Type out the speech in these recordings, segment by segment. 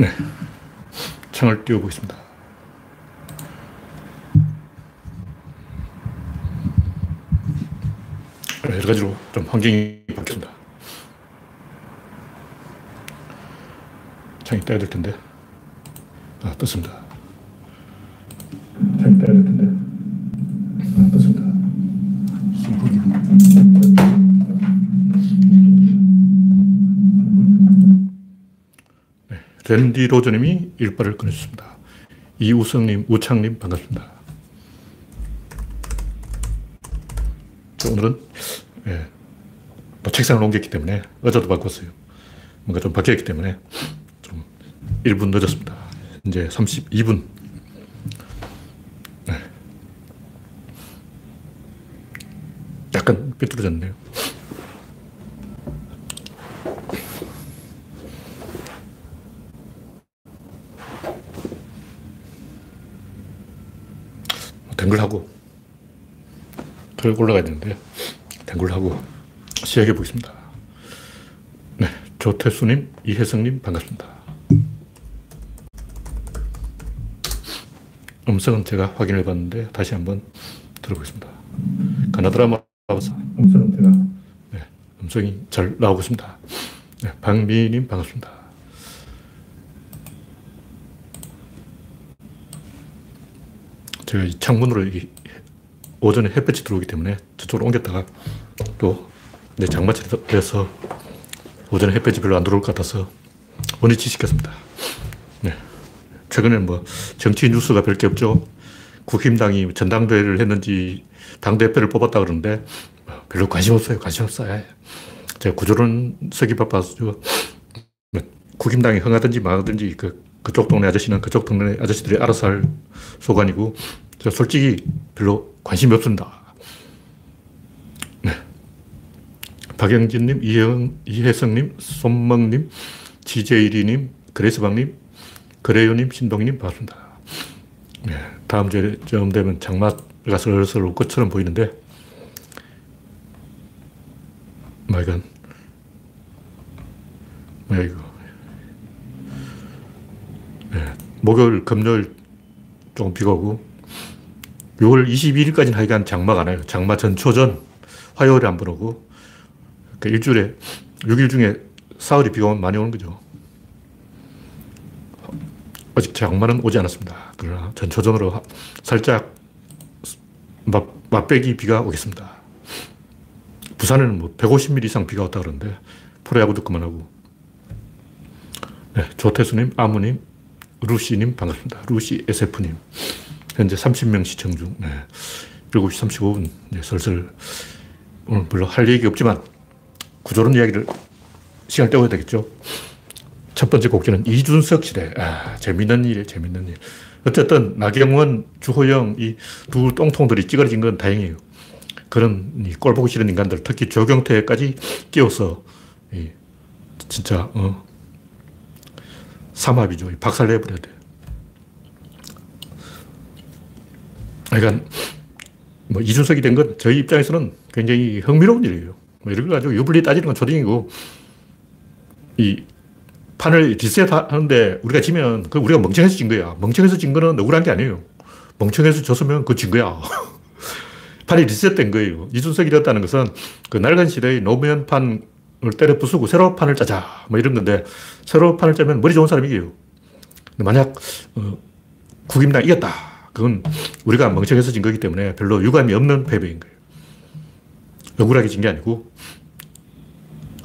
네. 창을 띄워보겠습니다. 네, 여러 가지로 좀 환경이 바뀌었습니다. 창이 떠야 될 텐데. 아, 떴습니다. 창이 떠야 될 텐데. 네, 랜디 로저님이 일발을 꺼내주습니다 이우성님, 우창님 반갑습니다. 오늘은 예, 또 책상을 옮겼기 때문에 의자도 바꿨어요. 뭔가 좀 바뀌었기 때문에 좀 1분 늦었습니다. 이제 32분. 네. 약간 삐뚤어졌네요. 댕글하고 털 올라가야 되는데 댕글하고 시작해 보겠습니다. 네, 조태수님, 이혜성님 반갑습니다. 음성은 제가 확인해 봤는데 다시 한번 들어보겠습니다. 가나드라마 음성은 제가 네, 음성이 잘 나오고 있습니다. 네, 박미님 반갑습니다. 제가 이 창문으로 오전에 햇볕이 들어오기 때문에 저쪽으로 옮겼다가 또 내 장마철이 돼서 오전에 햇볕이 별로 안 들어올 것 같아서 원위치 시켰습니다. 네. 최근에 뭐 정치 뉴스가 별게 없죠. 국힘당이 전당대회를 했는지 당대표를 뽑았다 그러는데 별로 관심 없어요. 관심 없어요. 제가 구조론 쓰기 바빠서 국힘당이 흥하든지 망하든지 그, 그쪽 동네 아저씨는 그쪽 동네 아저씨들이 알아서 할 소관이고 저 솔직히 별로 관심이 없습니다. 네. 박영진님, 이형, 이혜성님, 손멍님, 지제일이님, 그레스방님, 그래요님, 신동님 반갑습니다. 네. 다음 주에쯤 되면 장마가 슬슬 올 것처럼 보이는데 뭐 이건 뭐야 이거 네. 목요일, 금요일 조금 비가 오고 6월 21일까지는 하여간 장마가 나요. 장마 전 초전 화요일에 한 번 오고 그러니까 일주일에 6일 중에 사흘이 비가 많이 오는 거죠. 아직 장마는 오지 않았습니다. 그러나 전초전으로 살짝 맛, 맛배기 비가 오겠습니다. 부산에는 뭐 150mm 이상 비가 왔다 그러는데 프로야구도 그만하고 네, 조태수님, 아무님, 루시님 반갑습니다. 루시 SF님. 현재 30명 시청 중. 네. 7시 35분. 네, 슬슬 오늘 별로 할 얘기 없지만 구조론 이야기를 시간 때워야 되겠죠. 첫 번째 곡지는 이준석 시대. 아, 재밌는 일, 재밌는 일. 어쨌든 나경원, 주호영 이 두 똥통들이 찌그러진 건 다행이에요. 그런 꼴 보기 싫은 인간들, 특히 조경태까지 끼워서 이, 진짜 어, 삼합이죠. 박살내버려야 돼. 그러니까 뭐 이준석이 된 건 저희 입장에서는 굉장히 흥미로운 일이에요. 뭐 이런 거 가지고 유불리 따지는 건 초딩이고 이 판을 리셋 하는데 우리가 지면 그 우리가 멍청해서 진 거야. 멍청해서 진 거는 억울한 게 아니에요. 멍청해서 졌으면 그 진 거야. 판이 리셋된 거예요. 이준석이 됐다는 것은 그 낡은 시대의 노무현판을 때려 부수고 새로 판을 짜자. 뭐 이런 건데 새로 판을 짜면 머리 좋은 사람이 이겨요. 만약 어, 국임당 이겼다. 그건 우리가 멍청해서 진 거기 때문에 별로 유감이 없는 패배인 거예요. 억울하게 진 게 아니고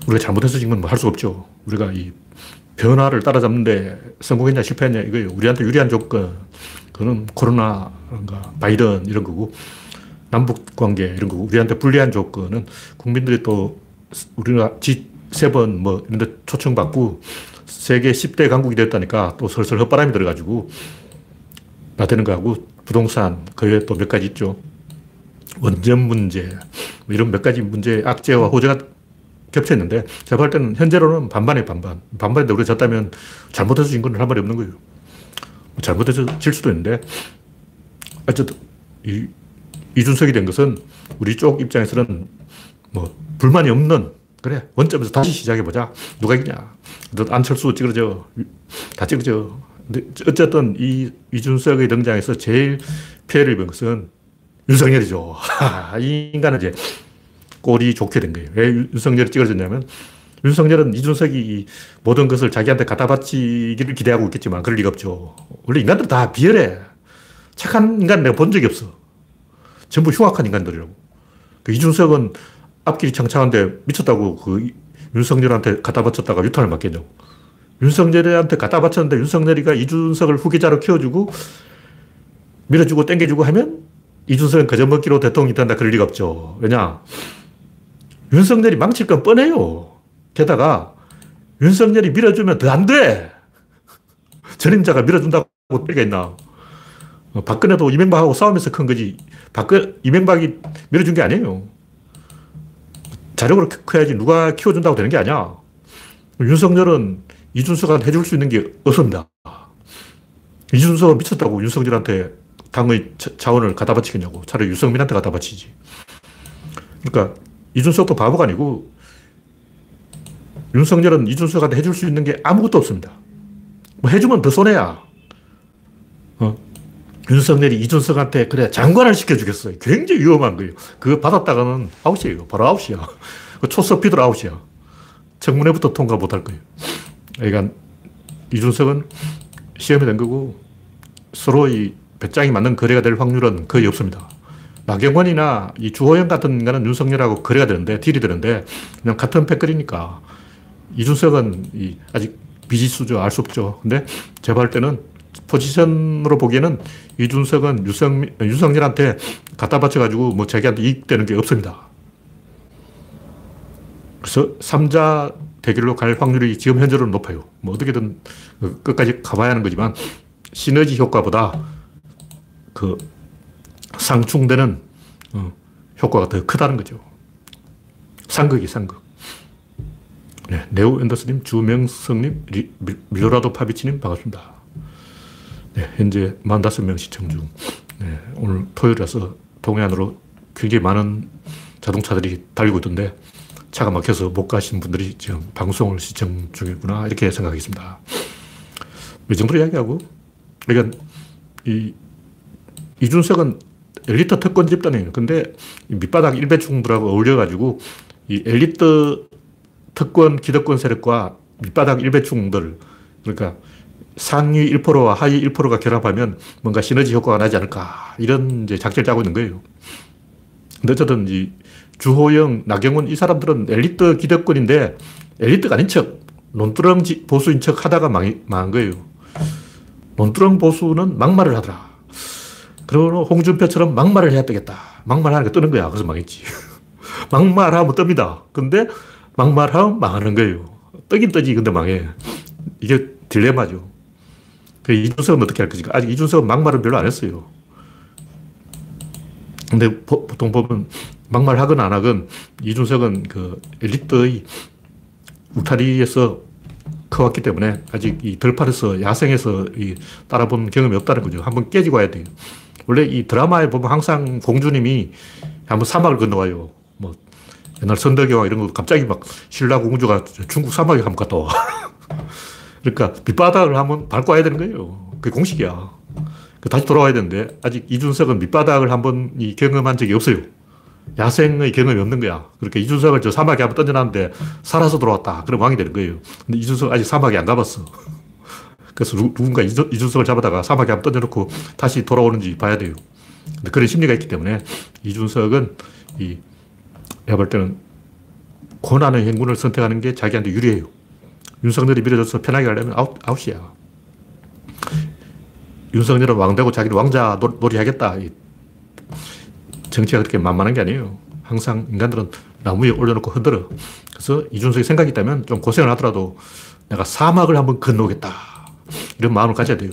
우리가 잘못해서 진 건 뭐 할 수 없죠. 우리가 이 변화를 따라잡는데 성공했냐 실패했냐 이거예요. 우리한테 유리한 조건 그거는 코로나가 바이든 이런 거고 남북 관계 이런 거고 우리한테 불리한 조건은 국민들이 또 우리가 G7 뭐 이런 데 초청받고 세계 10대 강국이 됐다니까 또 슬슬 헛바람이 들어가지고 나대는 거하고 부동산, 그 외에 또 몇 가지 있죠. 원전 문제, 뭐 이런 몇 가지 문제, 악재와 호재가 겹쳐있는데, 제가 볼 때는 현재로는 반반에 반반. 반반인데 우리가 졌다면 잘못해서 진 건 할 말이 없는 거예요. 뭐 잘못해서 질 수도 있는데, 어쨌든, 이, 이준석이 된 것은 우리 쪽 입장에서는 뭐, 불만이 없는 그래, 원점에서 다시 시작해보자. 누가 이기냐. 너 안철수 찌그러져. 다 찌그러져. 어쨌든 이 이준석의 등장에서 제일 피해를 입은 것은 윤석열이죠. 이 인간은 이제 꼴이 좋게 된 거예요. 왜 윤석열이 찌그러졌냐면 윤석열은 이준석이 모든 것을 자기한테 갖다 바치기를 기대하고 있겠지만 그럴 리가 없죠. 원래 인간들은 다 비열해. 착한 인간 내가 본 적이 없어. 전부 흉악한 인간들이라고. 그 이준석은 앞길이 창창한데 미쳤다고 그 윤석열한테 갖다 바쳤다가 유탄을 맞겠냐고. 윤석열한테 갖다 바쳤는데 윤석열이가 이준석을 후계자로 키워주고 밀어주고 땡겨주고 하면 이준석은 거저먹기로 대통령이 된다 그럴 리가 없죠. 왜냐? 윤석열이 망칠 건 뻔해요. 게다가 윤석열이 밀어주면 더 안 돼. 전임자가 밀어준다고 때가 있나. 어, 박근혜도 이명박하고 싸우면서 큰 거지. 박근, 이명박이 밀어준 게 아니에요. 자력으로 커야지 누가 키워준다고 되는 게 아니야. 윤석열은 이준석한테 해줄 수 있는 게 없습니다. 이준석은 미쳤다고 윤석열한테 당의 자원을 갖다 바치겠냐고. 차라리 유승민한테 갖다 바치지. 그러니까 이준석도 바보가 아니고 윤석열은 이준석한테 해줄 수 있는 게 아무것도 없습니다. 뭐 해주면 더 손해야. 어? 윤석열이 이준석한테 그래 장관을 시켜주겠어요. 굉장히 위험한 거예요. 그거 받았다가는 아웃이에요. 바로 아웃이야. 그 초석 비들 아웃이야. 청문회부터 통과 못할 거예요. 그러니까 이준석은 시험이 된 거고 서로 이 배짱이 맞는 거래가 될 확률은 거의 없습니다. 나경원이나 이 주호영 같은 인간은 윤석열하고 거래가 되는데, 딜이 되는데, 그냥 같은 패거리니까. 이준석은 이 아직 비지수죠. 알 수 없죠. 근데 볼 때는 포지션으로 보기에는 이준석은 유성, 윤석열한테 갖다 바쳐가지고 뭐 자기한테 이익되는 게 없습니다. 그래서 3자 대결로 갈 확률이 지금 현재로는 높아요. 뭐 어떻게든 끝까지 가봐야 하는 거지만 시너지 효과보다 그 상충되는 어, 효과가 더 크다는 거죠. 상극이 상극. 네, 네오 앤더스님, 주명성님, 밀로라도 파비치님 반갑습니다. 네, 현재 45명 시청 중. 네, 오늘 토요일이라서 동해안으로 굉장히 많은 자동차들이 달리고 있던데 차가 막혀서 못 가신 분들이 지금 방송을 시청 중이구나 이렇게 생각하겠습니다. 이 정도로 이야기하고 그러니까 이 이준석은 엘리트 특권 집단이에요. 근데 밑바닥 일배충들하고 어울려가지고 이 엘리트 특권 기득권 세력과 밑바닥 일배충들 그러니까 상위 1%와 하위 1%가 결합하면 뭔가 시너지 효과가 나지 않을까 이런 이제 작전을 짜고 있는 거예요. 근데 어쨌든 이 주호영, 나경원 이 사람들은 엘리트 기득권인데 엘리트가 아닌 척 논두렁 보수인 척 하다가 망, 망한 거예요. 논두렁 보수는 막말을 하더라. 그러고 홍준표처럼 막말을 해야 되겠다. 막말하는 게 뜨는 거야. 그래서 망했지. 막말하면 뜹니다. 근데 막말하면 망하는 거예요. 뜨긴 뜨지. 근데 망해. 이게 딜레마죠. 그 이준석은 어떻게 할 것인가? 아직 이준석은 막말은 별로 안 했어요. 근데 보, 통 보면 막말 하건 안 하건 이준석은 그 엘리트의 울타리에서 커왔기 때문에 아직 이 들판에서 야생에서 이 따라본 경험이 없다는 거죠. 한번 깨지고 와야 돼요. 원래 이 드라마에 보면 항상 공주님이 한번 사막을 건너와요. 뭐 옛날 선덕여왕 이런 거 갑자기 막 신라 공주가 중국 사막에 한번 갔다 와. 그러니까 밑바닥을 한번 밟고 와야 되는 거예요. 그게 공식이야. 그 다시 돌아와야 되는데 아직 이준석은 밑바닥을 한번 이 경험한 적이 없어요. 야생의 경험이 없는 거야. 그렇게 이준석을 저 사막에 한번 던져놨는데 살아서 돌아왔다. 그럼 왕이 되는 거예요. 근데 이준석 아직 사막에 안 가봤어. 그래서 누군가 이준 석을 잡아다가 사막에 한번 던져놓고 다시 돌아오는지 봐야 돼요. 근데 그런 심리가 있기 때문에 이준석은 이, 내가 볼 때는 고난의 행군을 선택하는 게 자기한테 유리해요. 윤석열이 밀어줘서 편하게 하려면 아웃, 아웃이야. 윤석열은 왕되고 자기는 왕자 놀이 하겠다. 정치가 그렇게 만만한 게 아니에요. 항상 인간들은 나무 위에 올려놓고 흔들어. 그래서 이준석이 생각이 있다면 좀 고생을 하더라도 내가 사막을 한번 건너겠다. 이런 마음을 가져야 돼요.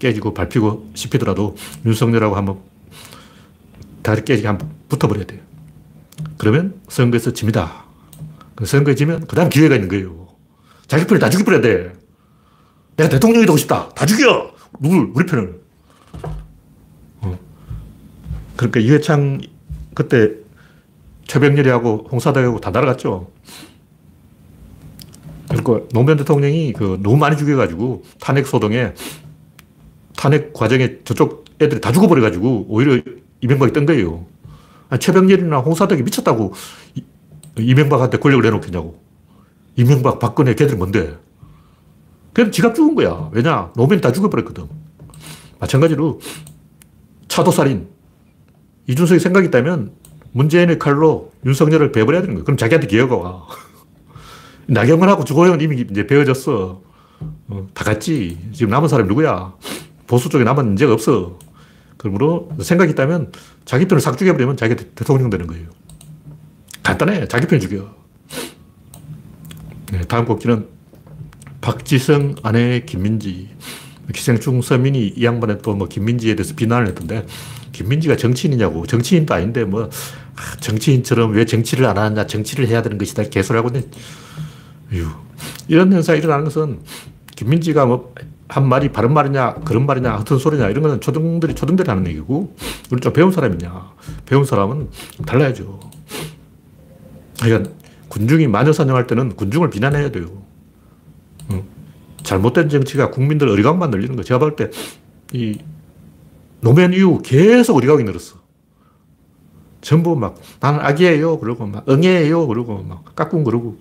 깨지고 밟히고 씹히더라도 윤석열하고 한번 다리 깨지게 한번 붙어버려야 돼요. 그러면 선거에서 집니다. 그 선거에 지면 그 다음 기회가 있는 거예요. 자기 편을 다 죽여버려야 돼. 내가 대통령이 되고 싶다. 다 죽여! 누굴? 우리 편을. 어. 그러니까 이회창 그때 최병렬이하고 홍사덕하고 다 날아갔죠. 그리고 노무현 대통령이 그 너무 많이 죽여가지고 탄핵 소동에 탄핵 과정에 저쪽 애들이 다 죽어버려가지고 오히려 이명박이 뜬 거예요. 아니, 최병렬이나 홍사덕이 미쳤다고 이, 이명박한테 권력을 내놓겠냐고. 이명박, 박근혜 걔들이 뭔데? 그냥 지갑 죽은 거야. 왜냐? 노무현이 다 죽어버렸거든. 마찬가지로 차도살인. 이준석이 생각이 있다면 문재인의 칼로 윤석열을 배버려야 되는 거야. 그럼 자기한테 기회가 와. 나경원하고 주호영은 이미 이제 배워졌어. 어, 다 갔지. 지금 남은 사람이 누구야? 보수 쪽에 남은 문제가 없어. 그러므로 생각이 있다면 자기 편을 싹 죽여버리면 자기가 대통령 되는 거예요. 간단해. 자기 편 죽여. 네, 다음 곡지는 박지성 아내 김민지. 기생충 서민이 이 양반에 또 뭐 김민지에 대해서 비난을 했던데 김민지가 정치인이냐고. 정치인도 아닌데 뭐 아, 정치인처럼 왜 정치를 안 하느냐. 정치를 해야 되는 것이다. 개소리하고 있네. 이런 현상이 일어나는 것은 김민지가 뭐 한 말이 바른 말이냐, 그런 말이냐, 어떤 소리냐, 이런 거는 초등들이 초등들이 하는 얘기고, 우리 좀 배운 사람이냐. 배운 사람은 달라야죠. 그러니까 군중이 마녀사냥할 때는 군중을 비난해야 돼요. 잘못된 정치가 국민들 어리광만 늘리는 거. 제가 볼 때, 이, 노무현 이후 계속 어리광이 늘었어. 전부 막, 나는 악이에요. 그러고 막, 응애예요. 그러고 막, 까꿍 그러고,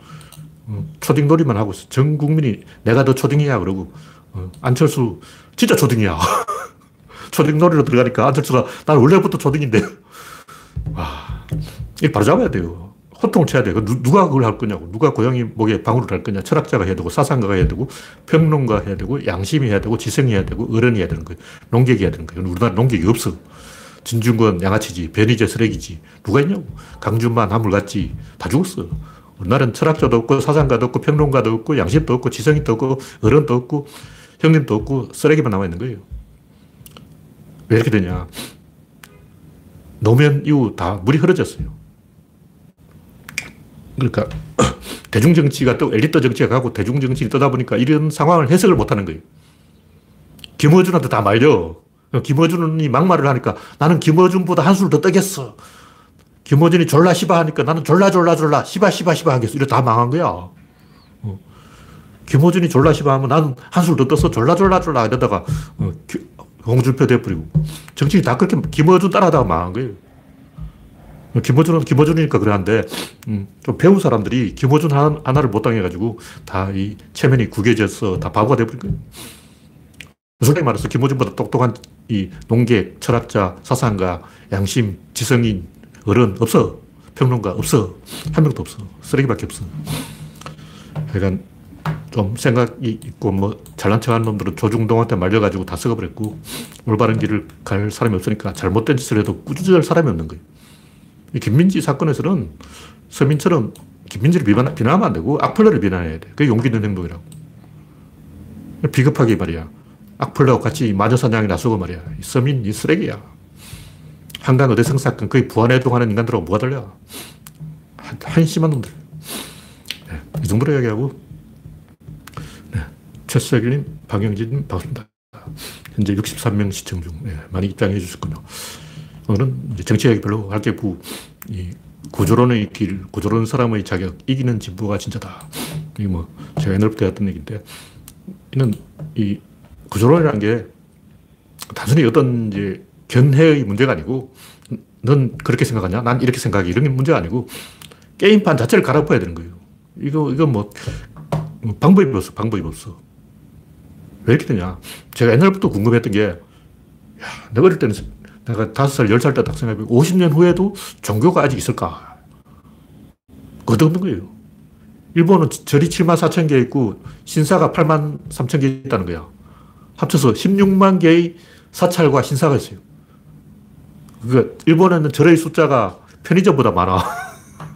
어, 초딩놀이만 하고 있어. 전 국민이 내가 더 초딩이야. 그러고, 어, 안철수 진짜 초딩이야. 초딩놀이로 들어가니까 안철수가 난 원래부터 초딩인데. 와, 이 바로 잡아야 돼요. 호통을 쳐야 돼. 누가 그걸 할 거냐고. 누가 고양이 목에 방울을 할 거냐. 철학자가 해야 되고, 사상가가 해야 되고, 평론가 해야 되고, 양심이 해야 되고, 지성이 해야 되고, 어른이 해야 되는 거예요. 농객이 해야 되는 거예요. 우리나라 농객이 없어. 진중권 양아치지, 변희재 쓰레기지. 누가 있냐고. 강준만 하물같지. 다 죽었어. 우리나라는 철학자도 없고, 사상가도 없고, 평론가도 없고, 양심도 없고, 지성도 없고, 어른도 없고, 형님도 없고 쓰레기만 남아있는 거예요. 왜 이렇게 되냐. 노무현 이후 다 물이 흐려졌어요. 그러니까 대중정치가 또 엘리트 정치가 가고 대중정치를 떠다 보니까 이런 상황을 해석을 못하는 거예요. 김어준한테 다 말려. 김어준이 막말을 하니까 나는 김어준보다 한술 더 떠겠어. 김어준이 졸라 시바 하니까 나는 졸라 졸라 졸라 시바 시바 시바 하겠어. 이래 다 망한 거야. 김호준이 졸라 시바 하면 나는 한술 더 떠서 졸라 졸라 졸라 이러다가 어, 홍준표 돼버리고 정치인이 다 그렇게 김호준 따라하다가 망한 거예요. 김호준은 김호준이니까 그러는데 음, 좀 배운 사람들이 김호준 하나, 를못 당해가지고 다 이 체면이 구겨져서 다 바보가 돼버린 거예요. 솔직히 말해서 김호준보다 똑똑한 이 농객, 철학자, 사상가, 양심, 지성인, 어른 없어. 평론가 없어. 한 명도 없어. 쓰레기밖에 없어. 그러니까 좀 생각이 있고 뭐 잘난 척하는 놈들은 조중동한테 말려가지고 다 썩어버렸고 올바른 길을 갈 사람이 없으니까 잘못된 짓을 해도 꾸짖을 사람이 없는 거예요. 이 김민지 사건에서는 서민처럼 김민지를 비난, 비난하면 안 되고 악플러를 비난해야 돼. 그게 용기 있는 행동이라고. 비겁하게 말이야. 악플러와 같이 마녀사냥에 나서고 말이야. 이 서민, 이 쓰레기야. 한강 어대성 사건 거의 부안해동하는 인간들하고 뭐가 달라. 한심한 놈들. 네, 이 정도로 이야기하고 최석일님, 박영진님, 반갑습니다. 현재 63명 시청 중, 네, 많이 입장해 주셨군요. 오늘은 정치 이야기 별로 할 게 없고, 이 구조론의 길, 구조론 사람의 자격, 이기는 진보가 진짜다. 이게 뭐, 제가 옛날 부터 했던 얘기인데, 이는 이 구조론이라는 게 단순히 어떤 이제 견해의 문제가 아니고, 넌 그렇게 생각하냐? 난 이렇게 생각해. 이런 게 문제가 아니고, 게임판 자체를 갈아엎어야 되는 거예요. 이거, 이거 뭐, 방법이 없어, 방법이 없어. 왜 이렇게 되냐. 제가 옛날부터 궁금했던 게, 야, 내가 어릴 때는 내가 다섯 살, 열살때딱 생각해 50년 후에도 종교가 아직 있을까? 그것도 없는 거예요. 일본은 절이 7만 4천 개 있고 신사가 8만 3천 개 있다는 거야. 합쳐서 16만 개의 사찰과 신사가 있어요. 그러니까 일본에는 절의 숫자가 편의점보다 많아.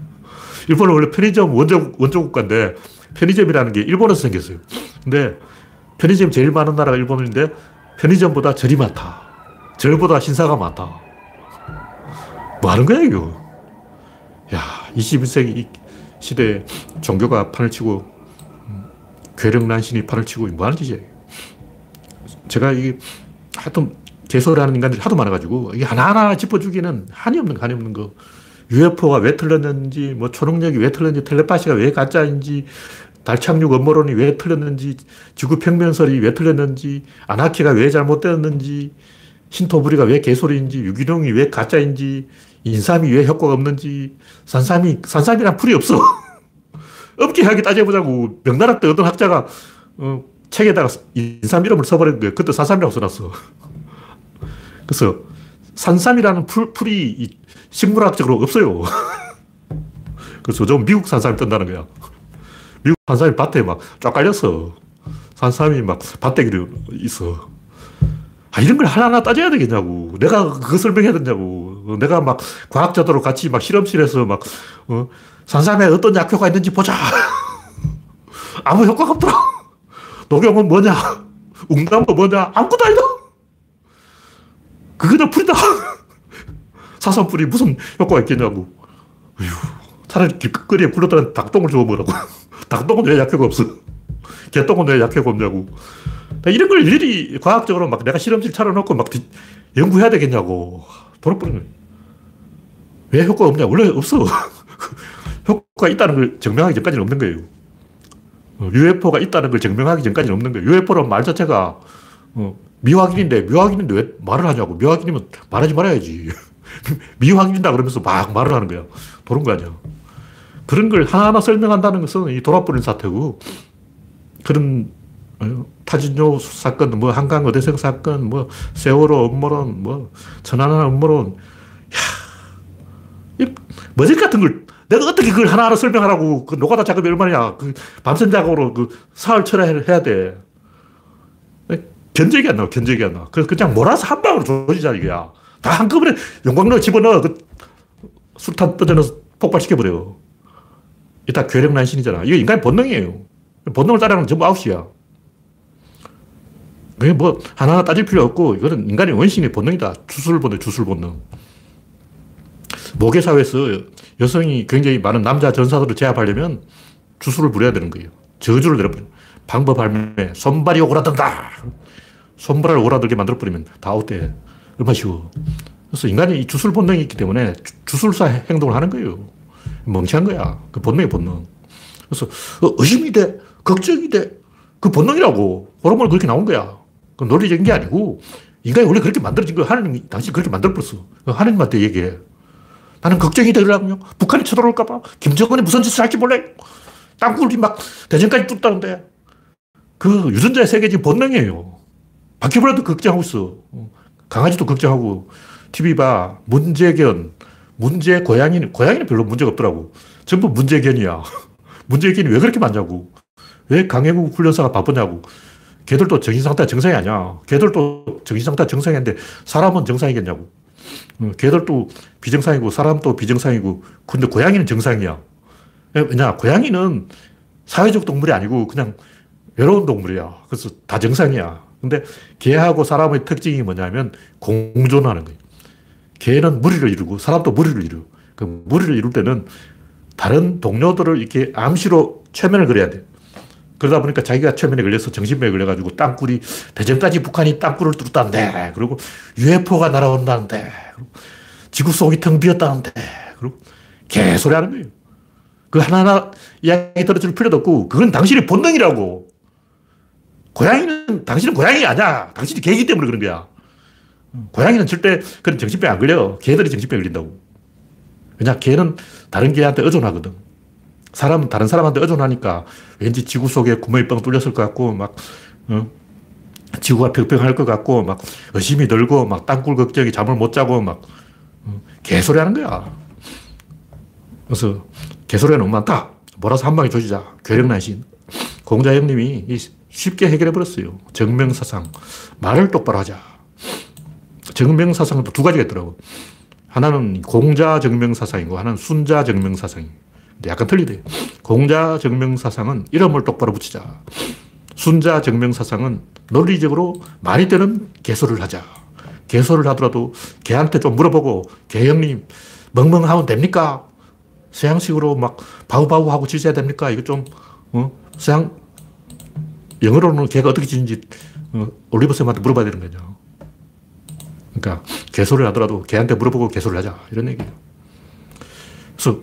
일본은 원래 편의점 원조, 원조 국가인데 편의점이라는 게 일본에서 생겼어요. 근데 편의점 제일 많은 나라가 일본인데 편의점보다 절이 많다. 절보다 신사가 많다. 뭐 하는 거야, 이거? 야, 21세기 시대에 종교가 판을 치고, 음, 괴력난신이 판을 치고, 뭐 하는 짓이야. 제가 이 하여튼 개소리하는 인간들이 하도 많아가지고, 이게 하나하나 짚어주기는 한이 없는 거, 한이 없는 거. UFO가 왜 틀렸는지, 뭐 초능력이 왜 틀렸는지, 텔레파시가 왜 가짜인지, 달 착륙 음모론이 왜 틀렸는지, 지구 평면설이 왜 틀렸는지, 아나키가 왜 잘못되었는지, 신토부리가 왜 개소리인지, 유기농이 왜 가짜인지, 인삼이 왜 효과가 없는지, 산삼이, 산삼이란 풀이 없어. 엄격하게 따져보자고. 명나라 때 어떤 학자가, 어, 책에다가 인삼 이름을 거예요. 그때 산삼이라고 써놨어. 그래서 산삼이라는 풀, 풀이 식물학적으로 없어요. 그래서 좀 미국 산삼이 뜬다는 거야. 미국 산삼이 밭에 막 쫙 깔렸어. 산삼이 막 밭대기로 있어. 아, 이런 걸 하나하나 따져야 되겠냐고. 내가 그거 설명해야 되냐고. 내가 막 과학자들하고 같이 막 실험실에서 막, 어, 산삼에 어떤 약효가 있는지 보자. 아무 효과가 없더라. 녹용은 뭐냐? 웅담은 뭐냐? 아무것도 아니다. 그거는 풀이다. 사슴풀이 무슨 효과가 있겠냐고. 어휴, 차라리 길거리에 굴러다니는 닭똥을 주워 먹으라고. 닭똥은 왜 약효가 없어? 개똥은 왜 약효가 없냐고. 이런 걸 일일이 과학적으로 막 내가 실험실 차려놓고 막 연구해야 되겠냐고. 돌아버리는 왜 효과가 없냐? 원래 없어. 효과가 있다는 걸 증명하기 전까지는 없는 거예요. UFO가 있다는 걸 증명하기 전까지는 없는 거예요. UFO는 말 자체가 어, 미확인인데, 미확인인데 왜 말을 하냐고. 미확인이면 말하지 말아야지. 미확인이다 그러면서 막 말을 하는 거야. 도는 거 아니야. 그런 걸 하나하나 설명한다는 것은 이 돌아버린 사태고, 그런 어, 타진요 사건, 뭐 한강 어대성 사건, 뭐 세월호 음모론, 뭐 천안함 음모론, 야, 머질 같은 걸 내가 어떻게 그걸 하나하나 설명하라고 그 노가다 작업이 얼마냐 그 밤샘 작업으로 그 사흘 철야 해야 돼. 견적이 안 나와 견적이 안 나와. 그래서 그냥 몰아서 한 방으로 조지자 이거야. 다 한꺼번에 용광로 집어넣어 그 술탄 떠져넣어서 폭발시켜버려. 이다 괴력 난신이잖아. 이거 인간의 본능이에요. 본능을 따르는 전부 아웃이야 그게 뭐 하나하나 따질 필요 없고 이거는 인간의 원신의 본능이다 주술 본능 주술 본능 모계 사회에서 여성이 굉장히 많은 남자 전사들을 제압하려면 주술을 부려야 되는 거예요. 저주를 내려버려. 방법 할매, 손발이 오그라든다. 손발을 오그라들게 만들어버리면 다 아웃돼. 얼마 쉬워. 그래서 인간이 이 주술 본능이 있기 때문에 주 술사 행동을 하는 거예요. 멍청한 거야. 그 본능이 본능. 그래서 어, 의심이 돼. 걱정이 돼. 그 본능이라고. 호르몬 그렇게 나온 거야. 그 논리적인 게 아니고 인간이 원래 그렇게 만들어진 거야. 하나님이 당신 그렇게 만들어버렸어. 하나님한테 얘기해. 나는 걱정이 되더라고요. 북한이 쳐들어올까 봐. 김정은이 무슨 짓을 할지 몰라요. 땅굴이 막 대전까지 뚫다는데. 그 유전자의 세계지 본능이에요. 바퀴벌레도 걱정하고 있어. 강아지도 걱정하고. TV 봐. 문재견. 문제 고양이는, 고양이는 별로 문제가 없더라고. 전부 문제견이야. 문제견이 왜 그렇게 많냐고. 왜 강해국 훈련사가 바쁘냐고. 걔들도 정신상태가 정상이 아니야. 걔들도 정신상태가 정상인데 사람은 정상이겠냐고. 어, 개들도 비정상이고 사람도 비정상이고 근데 고양이는 정상이야. 왜냐 고양이는 사회적 동물이 아니고 그냥 외로운 동물이야. 그래서 다 정상이야. 근데 개하고 사람의 특징이 뭐냐면 공존하는 거예요. 개는 무리를 이루고 사람도 무리를 이루. 그 무리를 이룰 때는 다른 동료들을 이렇게 암시로 최면을 그려야 돼. 그러다 보니까 자기가 최면에 걸려서 정신병에 걸려가지고 땅굴이, 대전까지 북한이 땅굴을 뚫었다는데, 그리고 UFO가 날아온다는데, 지구 속이 텅 비었다는데, 그리고 개소리 하는 거예요. 그 하나하나 이야기 들어줄 필요도 없고, 그건 당신의 본능이라고. 고양이는, 당신은 고양이 아니야. 당신이 개이기 때문에 그런 거야. 고양이는 절대 그런 정신병 안 걸려. 개들이 정신병 걸린다고. 왜냐, 개는 다른 개한테 의존하거든. 사람은 다른 사람한테 의존하니까 왠지 지구 속에 구멍이 뻥 뚫렸을 것 같고 막 어? 지구가 평평할 것 같고 막 의심이 들고 막 땅굴 걱정이 잠을 못 자고 막 어? 개소리 하는 거야. 그래서 개소리가 너무 많다. 몰아서 한 방에 조지자. 괴력난신. 공자 형님이 쉽게 해결해 버렸어요. 정명사상. 말을 똑바로 하자. 정명사상도 두 가지가 있더라고. 하나는 공자 정명사상이고 하나는 순자 정명사상이에요. 약간 틀리대. 공자 정명 사상은 이름을 똑바로 붙이자. 순자 정명 사상은 논리적으로 말이 되는 개소를 하자. 개소를 하더라도 개한테 좀 물어보고, 개 형님, 멍멍하면 됩니까? 서양식으로 막 바우바우 하고 짖어야 됩니까? 이거 좀, 어? 서양, 영어로는 개가 어떻게 짖는지 어, 올리버쌤한테 물어봐야 되는 거죠. 그러니까 개소를 하더라도 개한테 물어보고 개소를 하자. 이런 얘기예요. 그래서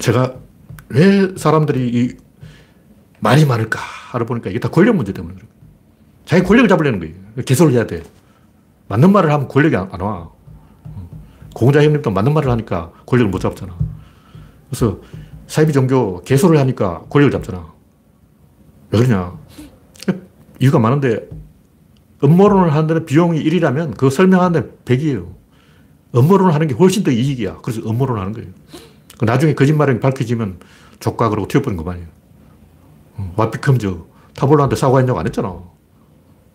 제가 왜 사람들이 이 말이 많을까? 알아보니까 이게 다 권력 문제 때문에. 자기 권력을 잡으려는 거예요. 개소를 해야 돼. 맞는 말을 하면 권력이 안, 안 와. 공자 형님도 맞는 말을 하니까 권력을 못 잡잖아. 그래서 사이비 종교 개소를 하니까 권력을 잡잖아. 왜 그러냐. 이유가 많은데 음모론을 하는 데는 비용이 1이라면 그거 설명하는 데 100이에요. 음모론을 하는 게 훨씬 더 이익이야. 그래서 음모론을 하는 거예요. 그 나중에 거짓말이 밝혀지면 족가 그러고 튀어버린 거만이에요. 와피컴저 타블로한테 사과했냐고 안 했잖아.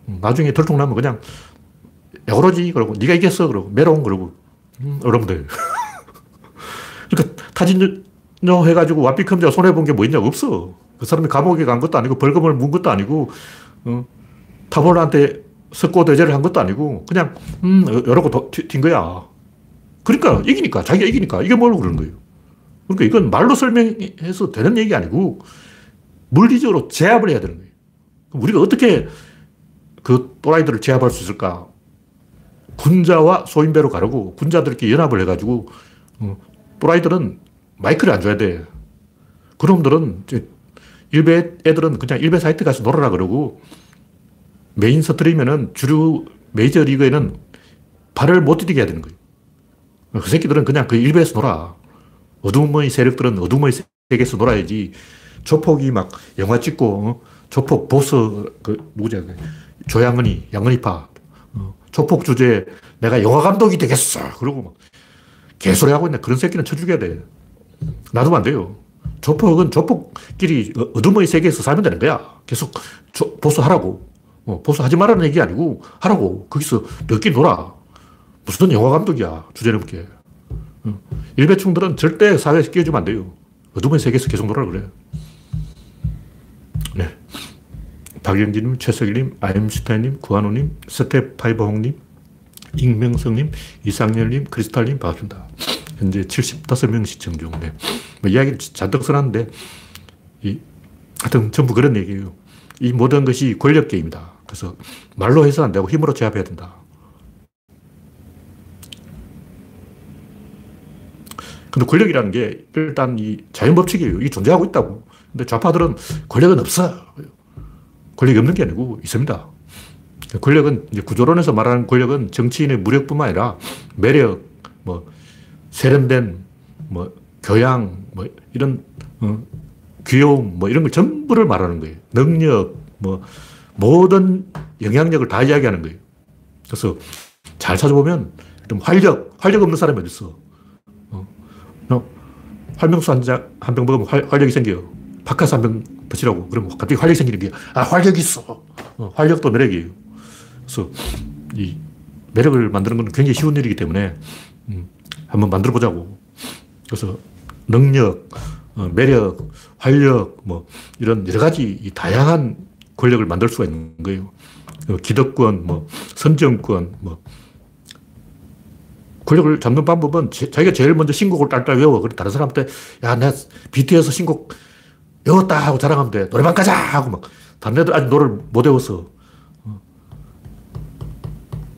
나중에 들통나면 그냥 야 그러지 그러고 네가 이겼어 그러고 메롱 그러고 음, 여러분들 그러니까 타진요 해가지고 와피컴저 손해본 게 뭐 있냐고 없어. 그 사람이 감옥에 간 것도 아니고 벌금을 문 것도 아니고 어, 타블로한테 석고 대제를 한 것도 아니고 그냥 음 이러고 튄 거야. 그러니까 이기니까 자기가 이기니까 이게 뭘 그러는 거예요. 그러니까 이건 말로 설명해서 되는 얘기 아니고 물리적으로 제압을 해야 되는 거예요. 우리가 어떻게 그 또라이들을 제압할 수 있을까? 군자와 소인배로 가르고 군자들끼리 연합을 해가지고 어, 또라이들은 마이크를 안 줘야 돼. 그놈들은 일베 애들은 그냥 일베 사이트 가서 놀아라 그러고 mainstream은 주류 메이저 리그에는 발을 못 디디게 해야 되는 거예요. 그 새끼들은 그냥 그 일베에서 놀아. 어둠의 세력들은 어둠의 세계에서 놀아야지. 조폭이 막 영화 찍고, 어? 조폭 보스, 그, 누구지? 조양은이, 양은이파. 어? 조폭 주제 내가 영화 감독이 되겠어. 그러고 막 개소리 하고 있네. 그런 새끼는 쳐 죽여야 돼. 놔두면 안 돼요. 조폭은 조폭끼리 어, 어둠의 세계에서 살면 되는 거야. 계속 조, 보수하라고. 어, 보수하지 말라는 얘기 아니고 하라고. 거기서 너끼 놀아. 무슨 영화 감독이야. 주제 넘게. 어. 일배충들은 절대 사회에서 끼워주면 안 돼요. 어둠의 세계에서 계속 놀아 그래. 네. 박영진님, 최석일님, 아임슈타인님, 구한호님, 스테파이버홍님, 익명성님, 이상열님, 크리스탈님 반갑습니다. 현재 75명 시청 중. 네. 뭐 이야기를 잔뜩 써놨는데, 이, 하여튼 전부 그런 얘기예요. 이 모든 것이 권력 게임이다. 그래서 말로 해서 안 되고 힘으로 제압해야 된다. 근데 권력이라는 게 일단 이 자연 법칙이에요. 이게 존재하고 있다고. 근데 좌파들은 권력은 없어. 권력이 없는 게 아니고 있습니다. 권력은 구조론에서 말하는 권력은 정치인의 무력뿐만 아니라 매력, 뭐 세련된, 뭐 교양, 뭐 이런 어, 귀여움, 뭐 이런 걸 전부를 말하는 거예요. 능력, 뭐 모든 영향력을 다 이야기하는 거예요. 그래서 잘 찾아보면 좀 활력, 활력 없는 사람이 어디 있어? 어? 활명수 한, 병 먹으면 활, 활력이 생겨요. 바카스 한 병 드시라고. 그러면 갑자기 활력이 생기는 게, 아, 활력이 있어. 어, 활력도 매력이에요. 그래서 이 매력을 만드는 건 굉장히 쉬운 일이기 때문에, 음, 한번 만들어 보자고. 그래서 능력, 어, 매력, 활력, 뭐, 이런 여러 가지 다양한 권력을 만들 수가 있는 거예요. 어, 기득권, 뭐, 선정권, 뭐, 권력을 잡는 방법은 자기가 제일 먼저 신곡을 딸딸 외워. 그래 다른 사람한테 야, 내가 BTS 신곡 외웠다 하고 자랑하면 돼. 노래방 가자 하고 막 다른 애들 아직 노래를 못 외웠어. 어.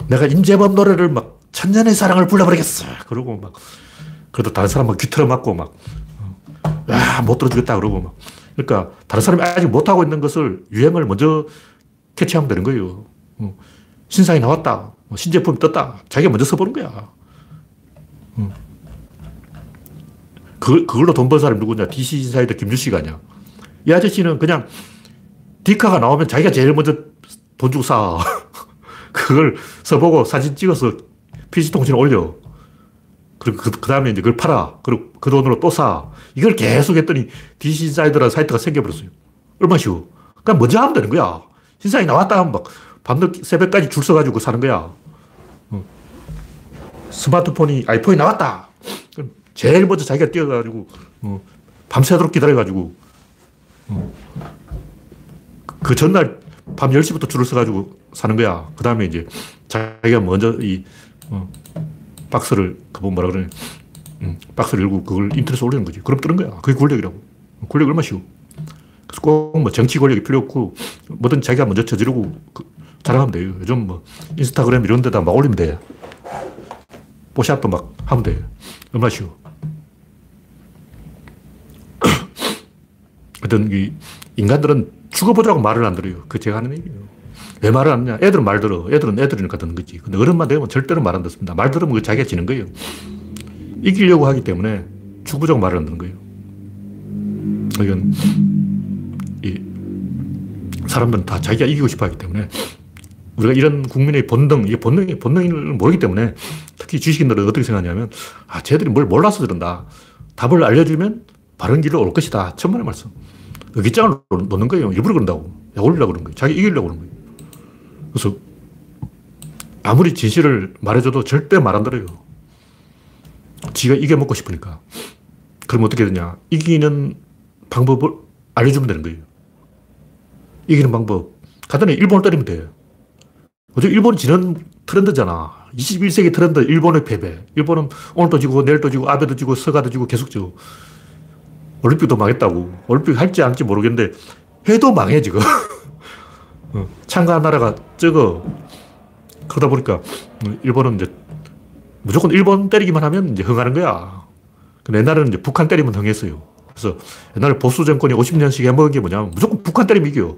내가 임재범 노래를 막 천년의 사랑을 불러버리겠어. 그러고 막 그래도 다른 사람 막 귀틀어 맞고 막 야, 못 들어주겠다 그러고 막 그러니까 다른 사람이 아직 못하고 있는 것을 유행을 먼저 캐치하면 되는 거예요. 어. 신상이 나왔다. 뭐 신제품이 떴다. 자기가 먼저 써보는 거야. 그, 그걸로 돈 번 사람이 누구냐? DC 인사이더 김주씨가 아니야. 이 아저씨는 그냥 디카가 나오면 자기가 제일 먼저 돈 주고 사. 그걸 써보고 사진 찍어서 PC통신에 올려. 그리고 그, 그 다음에 이제 그걸 팔아. 그리고 그 돈으로 또 사. 이걸 계속 했더니 DC 인사이더라는 사이트가 생겨버렸어요. 얼마나 쉬워. 그냥 먼저 하면 되는 거야. 신상이 나왔다 하면 막 밤늦게 새벽까지 줄 서가지고 사는 거야. 스마트폰이, 아이폰이 나왔다. 제일 먼저 자기가 뛰어가지고, 어, 밤새도록 기다려가지고, 어, 그 전날 밤 10시부터 줄을 서가지고 사는 거야. 그 다음에 이제 자기가 먼저 이, 어, 박스를, 그뭐 뭐라 그러냐. 음, 박스를 열고 그걸 인터넷에 올리는 거지. 그럼 뜨는 거야. 그게 권력이라고. 권력 얼마나 쉬워. 그래서 꼭 뭐 정치 권력이 필요 없고, 뭐든 자기가 먼저 저지르고 그, 자랑하면 돼요. 요즘 뭐 인스타그램 이런 데다 막 올리면 돼. 뽀샵도 막 하면 돼. 얼마나 쉬워. 어떤 이 인간들은 죽어보자고 말을 안 들어요. 그 제가 하는 얘기예요. 왜 말을 안 하냐? 애들은 말 들어. 애들은 애들이니까 듣는 거지. 근데 어른만 되면 절대로 말 안 듣습니다. 말 들으면 자기가 지는 거예요. 이기려고 하기 때문에 죽어보자고 말을 안 듣는 거예요. 이건, 이, 사람들은 다 자기가 이기고 싶어 하기 때문에 우리가 이런 국민의 본능, 이게 본능이, 본능을 모르기 때문에 특히 지식인들은 어떻게 생각하냐면, 아, 쟤들이 뭘 몰라서 저런다. 답을 알려주면 바른 길로 올 것이다. 천만의 말씀. 의기장을 놓는 거예요. 일부러 그런다고. 약 올리려고 그런 거예요. 자기 이기려고 그런 거예요. 그래서 아무리 진실을 말해줘도 절대 말 안 들어요. 지가 이겨먹고 싶으니까. 그럼 어떻게 되냐. 이기는 방법을 알려주면 되는 거예요. 이기는 방법. 간단히 일본을 때리면 돼요. 어차피 일본이 지는 트렌드잖아. 21세기 트렌드, 일본의 패배. 일본은 오늘도 지고, 내일도 지고, 아베도 지고, 서가도 지고, 계속 지고. 올림픽도 망했다고. 올림픽 할지 안 할지 모르겠는데, 해도 망해, 지금. 어, 참가한 나라가 적어. 그러다 보니까, 일본은 이제, 무조건 일본 때리기만 하면 이제 흥하는 거야. 근데 옛날에는 이제 북한 때리면 흥했어요. 그래서 옛날에 보수 정권이 50년씩 해먹은 게 뭐냐면, 무조건 북한 때리면 이겨.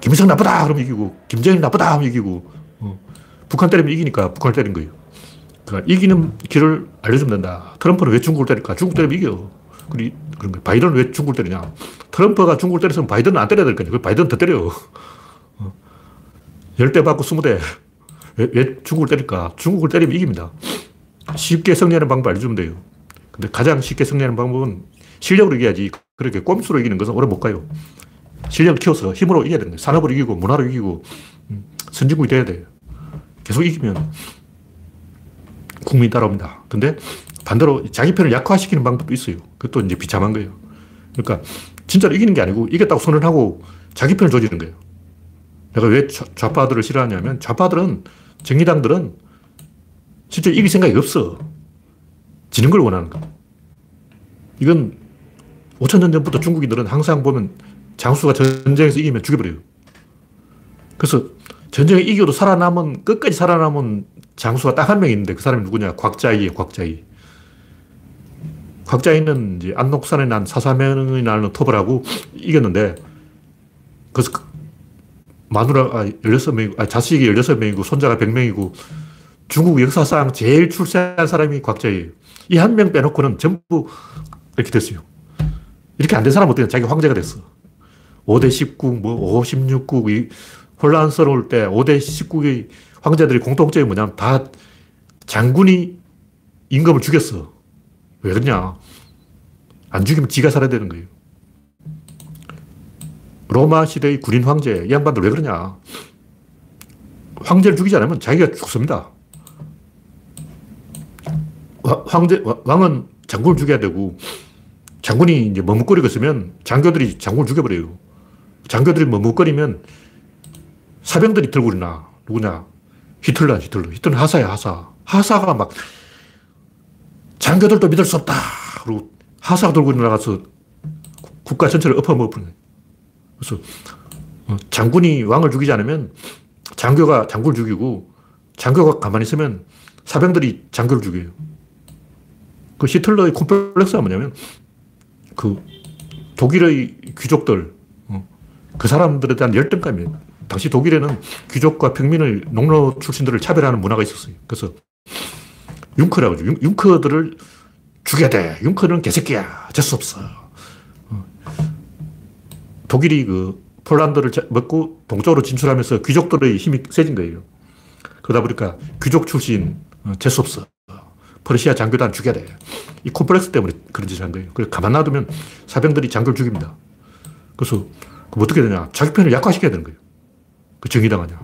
김일성 나쁘다! 그러면 이기고, 김정일 나쁘다! 하면 이기고, 어. 북한 때리면 이기니까 북한을 때린 거예요. 그러니까 이기는 길을 알려주면 된다. 트럼프는 왜 중국을 때릴까? 중국 때리면 이겨. 그리, 그런 거예요. 바이든은 왜 중국을 때리냐? 트럼프가 중국을 때렸으면 바이든은 안 때려야 될 거냐. 그 바이든은 더 때려. 어. 열대 받고 스무 대. 왜, 왜 중국을 때릴까? 중국을 때리면 이깁니다. 쉽게 승리하는 방법 알려주면 돼요. 근데 가장 쉽게 승리하는 방법은 실력으로 이겨야지. 그렇게 꼼수로 이기는 것은 오래 못 가요. 실력을 키워서 힘으로 이겨야 되는 거예요. 산업으로 이기고, 문화로 이기고, 음, 선진국이 돼야 돼요. 계속 이기면 국민이 따라옵니다. 근데 반대로 자기 편을 약화시키는 방법도 있어요. 그것도 이제 비참한 거예요. 그러니까 진짜로 이기는 게 아니고 이겼다고 선언하고 자기 편을 조지는 거예요. 내가 왜 좌파들을 싫어하냐면 좌파들은 정의당들은 진짜 이길 생각이 없어. 지는 걸 원하는 거. 이건 5천 년 전부터 중국인들은 항상 보면 장수가 전쟁에서 이기면 죽여버려요. 그래서 전쟁에 이겨도 살아남은, 끝까지 살아남은 장수가 딱 한 명 있는데 그 사람이 누구냐? 곽자이예요, 곽자이. 곽자이는 이제 안록산에 난 사사명이 나는 톱을 하고 이겼는데, 그래서 그 마누라가 16명이고, 아, 자식이 16명이고, 손자가 100명이고, 중국 역사상 제일 출세한 사람이 곽자이예요. 이 한 명 빼놓고는 전부 이렇게 됐어요. 이렇게 안 된 사람은 어떻게 자기 황제가 됐어. 5대 10국, 뭐 5, 16국, 이 혼란스러울 때 5대 19의 황제들이 공통점이 뭐냐면 다 장군이 임금을 죽였어. 왜 그러냐? 안 죽이면 지가 살아야 되는 거예요. 로마 시대의 군인 황제, 이 양반들 왜 그러냐? 황제를 죽이지 않으면 자기가 죽습니다. 황제, 왕은 장군을 죽여야 되고, 장군이 이제 머뭇거리고 있으면 장교들이 장군을 죽여버려요. 장교들이 머뭇거리면 사병들이 들고 일어나. 누구냐? 히틀러, 히틀러. 히틀러 하사야, 하사. 하사가 막 장교들도 믿을 수 없다. 그리고 하사가 들고 일어나가서 국가 전체를 엎어먹는 거예요. 그래서 어, 장군이 왕을 죽이지 않으면 장교가 장군을 죽이고 장교가 가만히 있으면 사병들이 장교를 죽여요. 그 히틀러의 콤플렉스가 뭐냐면 그 독일의 귀족들, 어, 그 사람들에 대한 열등감이에요. 당시 독일에는 귀족과 평민을 농노 출신들을 차별하는 문화가 있었어요. 그래서 융커라고 하죠. 융, 커들을 죽여야 돼. 융커는 개새끼야. 어쩔 수 없어. 어. 독일이 그 폴란드를 먹고 동쪽으로 진출하면서 귀족들의 힘이 세진 거예요. 그러다 보니까 귀족 출신 어, 재수 없어. 퍼르시아 장교단 죽여야 돼. 이 콤플렉스 때문에 그런 짓을 한 거예요. 그래서 가만 놔두면 사병들이 장교를 죽입니다. 그래서 어떻게 되냐. 자기 편을 약화시켜야 되는 거예요. 그 정의당 아니야.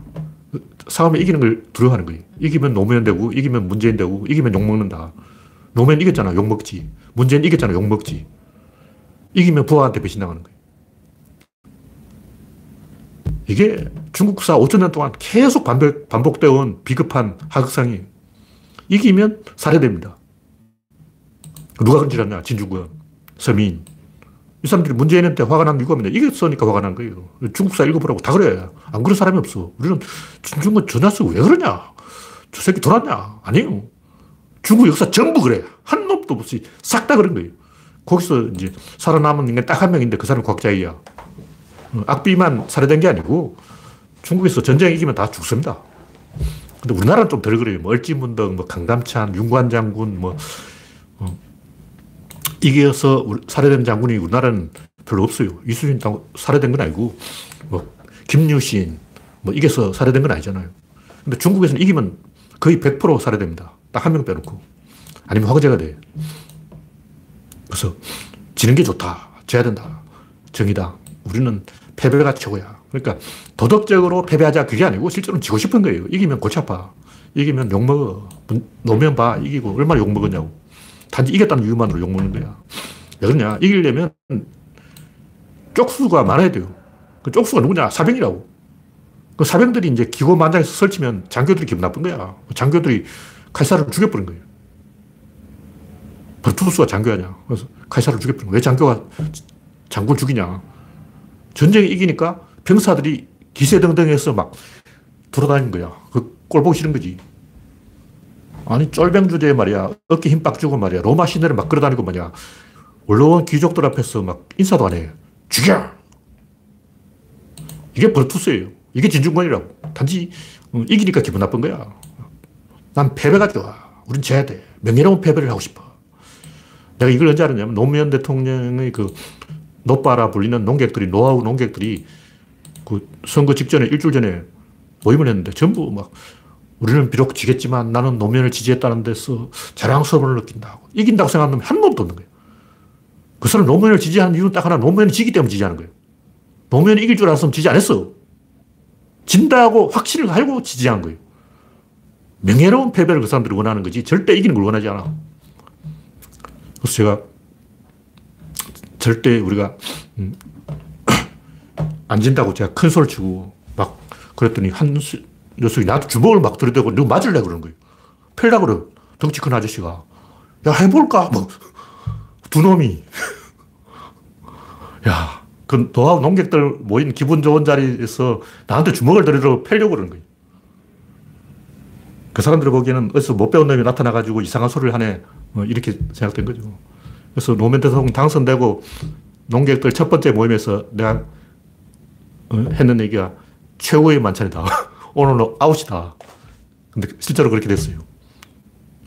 싸움에 이기는 걸 두려워하는 거예요. 이기면 노무현 되고, 이기면 문재인 되고, 이기면 욕먹는다. 노무현 이겼잖아. 욕먹지. 문재인 이겼잖아. 욕먹지. 이기면 부하한테 배신당하는 거예요. 이게 중국사 5천 년 동안 계속 반복, 반복되어 온 비급한 하극상이 이기면 살해됩니다. 누가 건질었냐? 진중권, 서민, 이 사람들이 문재인한테 화가 난 이유가 뭐냐. 이겼으니까 화가 난 거예요. 중국사 읽어보라고 다 그래. 안 그런 사람이 없어. 우리는 진중권 전화서 왜 그러냐? 저 새끼 돌았냐? 아니에요. 중국 역사 전부 그래. 한 놈도 없이 싹 다 그런 거예요. 거기서 이제 살아남은 인간 딱 한 명인데 그 사람이 곽자이야. 어, 악비만 살해된 게 아니고 중국에서 전쟁 이기면 다 죽습니다. 근데 우리나라는 좀 덜 그래요. 뭐 얼지문덕, 뭐 강담찬, 윤관 장군, 뭐, 어, 이겨서 살해된 장군이 우리나라는 별로 없어요. 이수진 살해된 건 아니고, 뭐, 김유신, 뭐, 이겨서 살해된 건 아니잖아요. 근데 중국에서는 이기면 거의 100% 살해됩니다. 딱 한 명 빼놓고. 아니면 화제가 돼. 그래서 지는 게 좋다. 져야 된다. 정의다. 우리는 패배가 최고야. 그러니까 도덕적으로 패배하자 그게 아니고 실제로 지고 싶은 거예요. 이기면 골치 아파. 이기면 욕먹어. 노면 봐. 이기고 얼마나 욕먹었냐고. 단지 이겼다는 이유만으로 욕먹는 거야. 왜 그러냐. 이기려면 쪽수가 많아야 돼요. 그 쪽수가 누구냐? 사병이라고. 그 사병들이 이제 기고만장에서 설치면 장교들이 기분 나쁜 거야. 장교들이 칼사를 죽여버린 거예요. 버투스가 장교하냐. 그래서 칼사를 죽여버린 거야. 왜 장교가 장군 죽이냐. 전쟁이 이기니까 병사들이 기세등등해서 막 돌아다니는 거야. 그 꼴 보기 싫은 거지. 아니, 쫄병 주제에 말이야. 어깨 힘 빡 주고 말이야. 로마 시내를 막 걸어다니고 말이야. 원로원 귀족들 앞에서 막 인사도 안 해. 죽여! 이게 버투스예요. 이게 진중권이라고. 단지 어, 이기니까 기분 나쁜 거야. 난 패배가 좋아. 우린 져야 돼. 명예로운 패배를 하고 싶어. 내가 이걸 언제 알았냐면 노무현 대통령의 그 노빠라 불리는 농객들이, 노하우 농객들이 그 선거 직전에 일주일 전에 모임을 했는데 전부 막 우리는 비록 지겠지만 나는 노무현을 지지했다는 데서 자랑스러움을 느낀다고. 이긴다고 생각하는 놈이 한 놈도 없는 거예요. 그 사람 노무현을 지지하는 이유는 딱 하나, 노무현이 지기 때문에 지지하는 거예요. 노무현이 이길 줄 알았으면 지지 안 했어. 진다고 확신을 알고 지지한 거예요. 명예로운 패배를 그 사람들이 원하는 거지 절대 이기는 걸 원하지 않아. 그래서 제가 절대 우리가 음, 안 진다고 제가 큰 소리 치고 막 그랬더니 한 녀석이 나한테 주먹을 막 들이대고 너 맞을래 그러는 거예요. 펠라 그래. 덩치 큰 아저씨가. 야, 해볼까? 뭐. 두 놈이. 야, 그 노하우 농객들 모인 기분 좋은 자리에서 나한테 주먹을 들이러 패려고 그러는 거예요. 그 사람들 보기에는 어디서 못 배운 놈이 나타나가지고 이상한 소리를 하네. 뭐 이렇게 생각된 거죠. 그래서 노무현 대통령 당선되고 농객들 첫 번째 모임에서 내가 어, 했는 얘기가 최고의 만찬이다. 오늘은 아웃이다. 근데 실제로 그렇게 됐어요.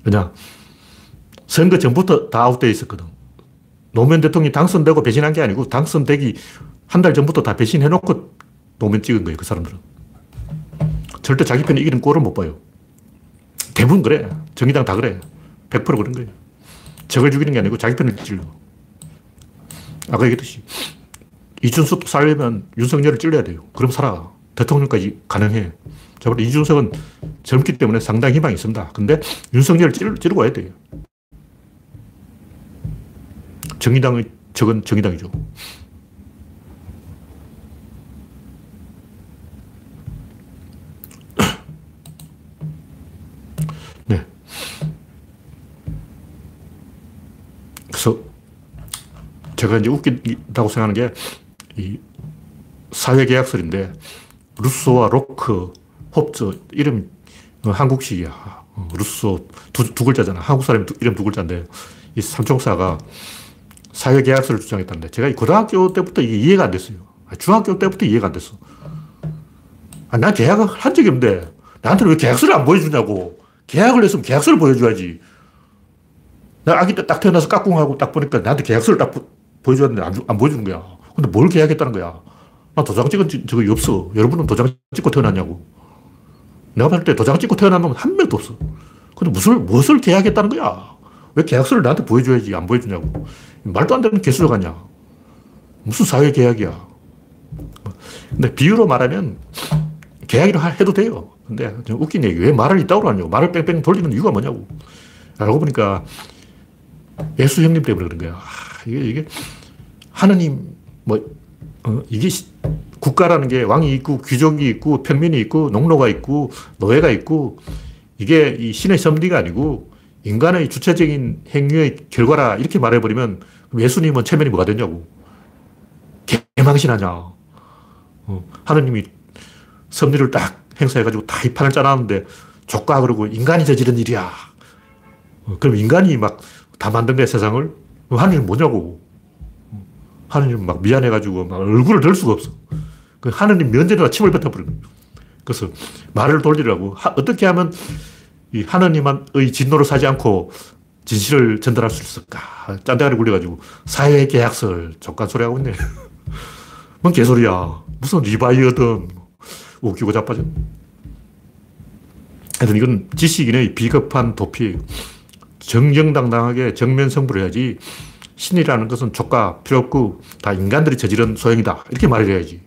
왜냐? 선거 전부터 다 아웃되어 있었거든. 노무현 대통령이 당선되고 배신한 게 아니고 당선되기 한 달 전부터 다 배신해놓고 노무현 찍은 거예요. 그 사람들은. 절대 자기 편이 이기는 꼴을 못 봐요. 대부분 그래. 정의당 다 그래. 100% 그런 거예요. 적을 죽이는 게 아니고 자기 편을 찔러. 아까 얘기했듯이 이준석 살려면 윤석열을 찔러야 돼요. 그럼 살아. 대통령까지 가능해. 자, 이준석은 젊기 때문에 상당히 희망이 있습니다. 근데 윤석열을 찌르, 찌르고 와야 돼요. 정의당의 적은 정의당이죠. 네. 그래서 제가 이제 웃긴다고 생각하는 게, 이 사회계약설인데, 루소와 로크, 홉저, 이름 한국식이야. 어, 루소 두, 두 글자잖아. 한국 사람 이름 두 글자인데, 이 삼총사가 사회 계약서를 주장했다는데, 제가 고등학교 때부터 이게 이해가 안 됐어요. 아, 중학교 때부터 이해가 안 됐어. 아, 난 계약을 한 적이 없는데, 나한테는 왜 계약서를 안 보여주냐고. 계약을 했으면 계약서를 보여줘야지. 나 아기 때 딱 태어나서 깍꿍하고 딱 보니까 나한테 계약서를 딱 보 여줬는데 안, 안 보여주는 거야. 근데 뭘 계약했다는 거야. 나 도장 찍은 적이 없어. 여러분은 도장 찍고 태어났냐고. 내가 봤을 때 도장 찍고 태어난 놈은 한 명도 없어. 근데 무슨, 무엇을 계약했다는 거야? 왜 계약서를 나한테 보여줘야지 안 보여주냐고. 말도 안 되는 개수로 가냐. 무슨 사회 계약이야. 근데 비유로 말하면 계약이라 해도 돼요. 근데 웃긴 얘기. 왜 말을 이따구로 하냐고. 말을 뺑뺑 돌리는 이유가 뭐냐고. 알고 보니까 예수 형님 때문에 그런 거야. 아, 이게, 이게 하느님, 뭐, 어, 이게 국가라는 게 왕이 있고 귀족이 있고 평민이 있고 농노가 있고 노예가 있고 이게 이 신의 섭리가 아니고 인간의 주체적인 행위의 결과라 이렇게 말해버리면 예수님은 체면이 뭐가 되냐고. 개망신하냐. 어, 하느님이 섭리를 딱 행사해가지고 다 이 판을 짜놨는데 조까 그러고 인간이 저지른 일이야. 어, 그럼 인간이 막 다 만든 거야 세상을. 하느님 뭐냐고. 하느님 막 미안해가지고 막 얼굴을 들 수가 없어. 그 하느님 면제에다 침을 뱉어버리는 거예요. 그래서 말을 돌리라고. 하, 어떻게 하면 이 하느님의 진노를 사지 않고 진실을 전달할 수 있을까? 짠대가리 굴려가지고 사회 계약서를 족간 소리 하고 있네. 뭔 개소리야. 무슨 리바이어든 웃기고 자빠져. 하여튼 이건 지식인의 비겁한 도피예요. 정정당당하게 정면 승부를 해야지 신이라는 것은 조카 필요 없고 다 인간들이 저지른 소행이다. 이렇게 말을 해야지.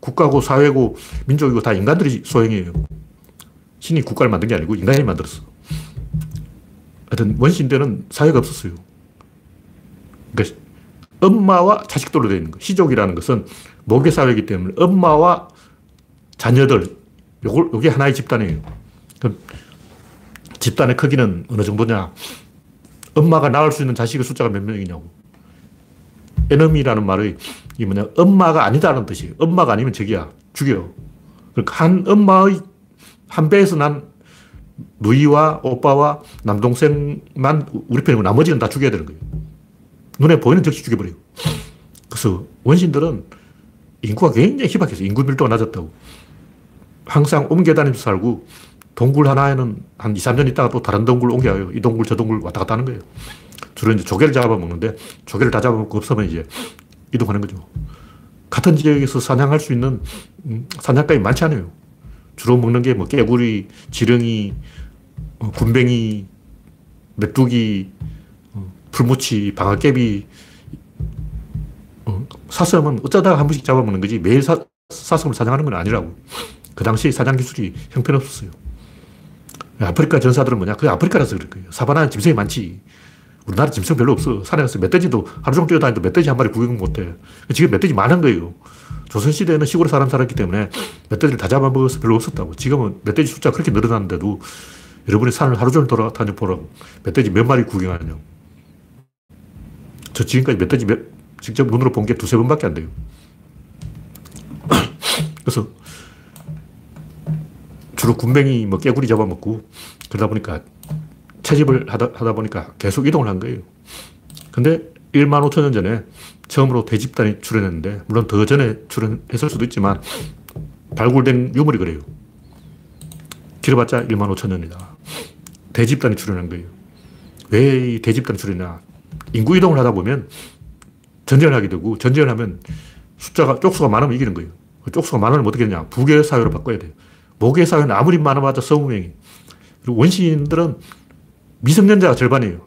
국가고 사회고 민족이고 다 인간들이 소행이에요. 신이 국가를 만든 게 아니고 인간이 만들었어. 하여튼 원신 때는 사회가 없었어요. 그러니까 엄마와 자식들로 되어 있는 거. 시족이라는 것은 모계 사회이기 때문에 엄마와 자녀들, 요걸, 요게 하나의 집단이에요. 집단의 크기는 어느 정도냐? 엄마가 낳을 수 있는 자식의 숫자가 몇 명이냐고. 에너미라는 말이 이 뭐냐? 엄마가 아니다는 뜻이에요. 엄마가 아니면 적이야. 죽여. 그러니까 한 엄마의 한 배에서 난 누이와 오빠와 남동생만 우리 편이고 나머지는 다 죽여야 되는 거예요. 눈에 보이는 즉시 죽여버려요. 그래서 원신들은 인구가 굉장히 희박해서 인구 밀도가 낮았다고. 항상 옮겨 다니면서 살고 동굴 하나에는 한 2, 3년 있다가 또 다른 동굴 옮겨요. 이 동굴 저 동굴 왔다 갔다 하는 거예요. 주로 이제 조개를 잡아먹는데 조개를 다 잡아먹고 없으면 이제 이동하는 거죠. 같은 지역에서 사냥할 수 있는 음, 사냥감이 많지 않아요. 주로 먹는 게 뭐 깨구리, 지렁이, 어, 군뱅이, 메뚜기, 어, 풀무치, 방아깨비, 어, 사슴은 어쩌다가 한 번씩 잡아먹는 거지 매일 사, 사슴을 사냥하는 건 아니라고. 그 당시 사냥 기술이 형편없었어요. 아프리카 전사들은 뭐냐? 그 아프리카라서 그럴 거예요. 사바나는 짐승이 많지. 우리나라 짐승 별로 없어. 산에 가서 멧돼지도 하루 종일 뛰어다니도 멧돼지 한 마리 구경 못 해. 지금 멧돼지 많은 거예요. 조선시대에는 시골에 사람 살았기 때문에 멧돼지를 다 잡아먹어서 별로 없었다고. 지금은 멧돼지 숫자가 그렇게 늘어났는데도 여러분이 산을 하루 종일 돌아다녀 보라고. 멧돼지 몇 마리 구경하냐고. 저 지금까지 멧돼지 몇, 직접 눈으로 본 게 두세 번밖에 안 돼요. 그래서 주로 군뱅이 뭐 깨구리 잡아먹고 그러다 보니까 채집을 하다, 하다 보니까 계속 이동을 한 거예요. 근데 1만 5천 년 전에 처음으로 대집단이 출현했는데, 물론 더 전에 출현했을 수도 있지만, 발굴된 유물이 그래요. 길어봤자 1만 5천 년이다. 대집단이 출현한 거예요. 왜 이 대집단이 출현이냐. 인구 이동을 하다 보면 전쟁을 하게 되고, 전쟁을 하면 숫자가, 쪽수가 많으면 이기는 거예요. 그 쪽수가 많으면 어떻게 되냐. 부계 사회로 바꿔야 돼요. 모계 사회는 아무리 많아봤자 서구명이. 그리고 원시인들은 미성년자가 절반이에요.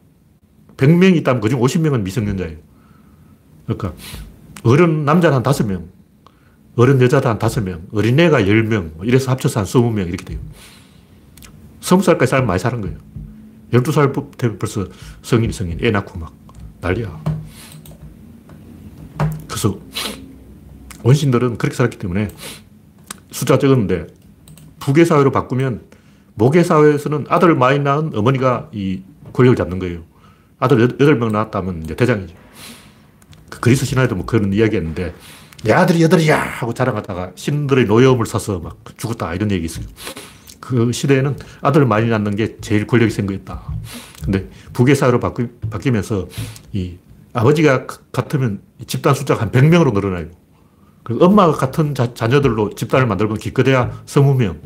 100명 있다면 그중 50명은 미성년자예요. 그러니까 어른 남자는 한 5명, 어른 여자도 한 5명, 어린애가 10명, 뭐 이래서 합쳐서 한 20명 이렇게 돼요. 20살까지 살면 많이 사는 거예요. 12살 되면 벌써 성인, 성인, 애 낳고 막 난리야. 그래서 원신들은 그렇게 살았기 때문에 숫자가 적었는데 부계 사회로 바꾸면 모계 사회에서는 아들 많이 낳은 어머니가 이 권력을 잡는 거예요. 아들 8명 낳았다면 이제 대장이죠. 그 그리스 신화에도 뭐 그런 이야기 했는데 내 아들이 여덟이야 하고 자랑하다가 신들의 노여움을 사서 막 죽었다 이런 얘기 있어요. 그 시대에는 아들을 많이 낳는 게 제일 권력이 센 거였다. 근데 부계 사회로 바뀌, 바뀌면서 이 아버지가 같으면 집단 숫자가 한 100명으로 늘어나요. 그리고 엄마가 같은 자, 자녀들로 집단을 만들면 기껏해야 20명.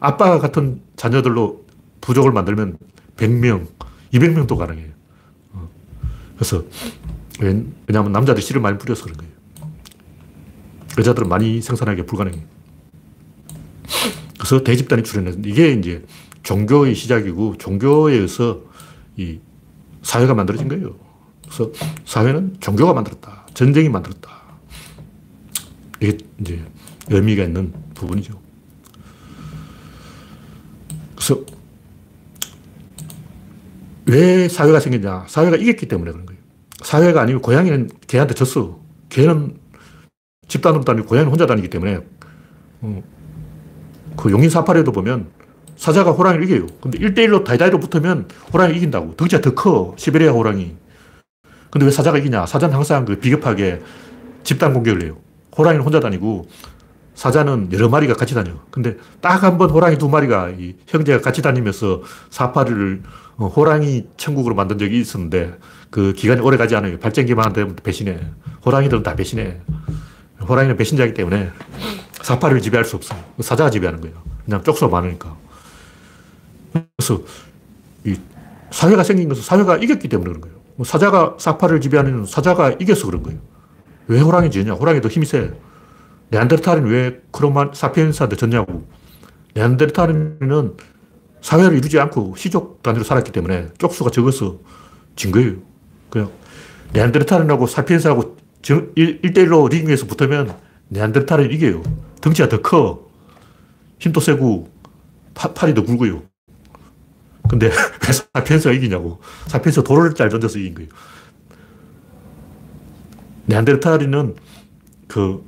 아빠가 같은 자녀들로 부족을 만들면 100명, 200명도 가능해요. 어. 그래서, 왜냐하면 남자들이 씨를 많이 뿌려서 그런 거예요. 여자들은 많이 생산하기 불가능해요. 그래서 대집단이 출현했는데 이게 이제 종교의 시작이고 종교에 의해서 이 사회가 만들어진 거예요. 그래서 사회는 종교가 만들었다. 전쟁이 만들었다. 이게 이제 의미가 있는 부분이죠. 그래서 왜 사회가 생겼냐? 사회가 이겼기 때문에 그런 거예요. 사회가 아니면 고양이는 개한테 졌어. 개는 집단으로 다니고 고양이는 혼자 다니기 때문에 어, 그 용인 사파리에도 보면 사자가 호랑이를 이겨요. 근데 1대1로 다이다이로 붙으면 호랑이 이긴다고. 덩치가 더 커. 시베리아 호랑이. 근데 왜 사자가 이기냐? 사자는 항상 그 비겁하게 집단 공격을 해요. 호랑이는 혼자 다니고 사자는 여러 마리가 같이 다녀. 근데 딱 한 번 호랑이 두 마리가 형제가 같이 다니면서 사파리를 어, 호랑이 천국으로 만든 적이 있었는데 그 기간이 오래 가지 않아요. 발전기만 되면 배신해. 호랑이들은 다 배신해. 호랑이는 배신자이기 때문에 사파를 지배할 수 없어요. 사자가 지배하는 거예요. 그냥 쪽수가 많으니까. 그래서 이 사회가 생긴 것은 사회가 이겼기 때문에 그런 거예요. 뭐 사자가 사파를 지배하는 사자가 이겨서 그런 거예요. 왜 호랑이 지냐? 호랑이도 힘이 세. 네안데르탈은 왜 크로만 사피엔스한테 졌냐고. 네안데르탈인은 사회를 이루지 않고 시족 단위로 살았기 때문에 쪽수가 적어서 진 거예요. 그냥 네안데르탈인하고 사피엔스하고 1대1로 링에서 붙으면 네안데르탈은 이겨요. 덩치가 더 커. 힘도 세고 파, 팔이 더 굵어요. 근데 왜 사피엔스가 이기냐고. 사피엔스 돌을 잘 던져서 이긴 거예요. 네안데르탈인은 그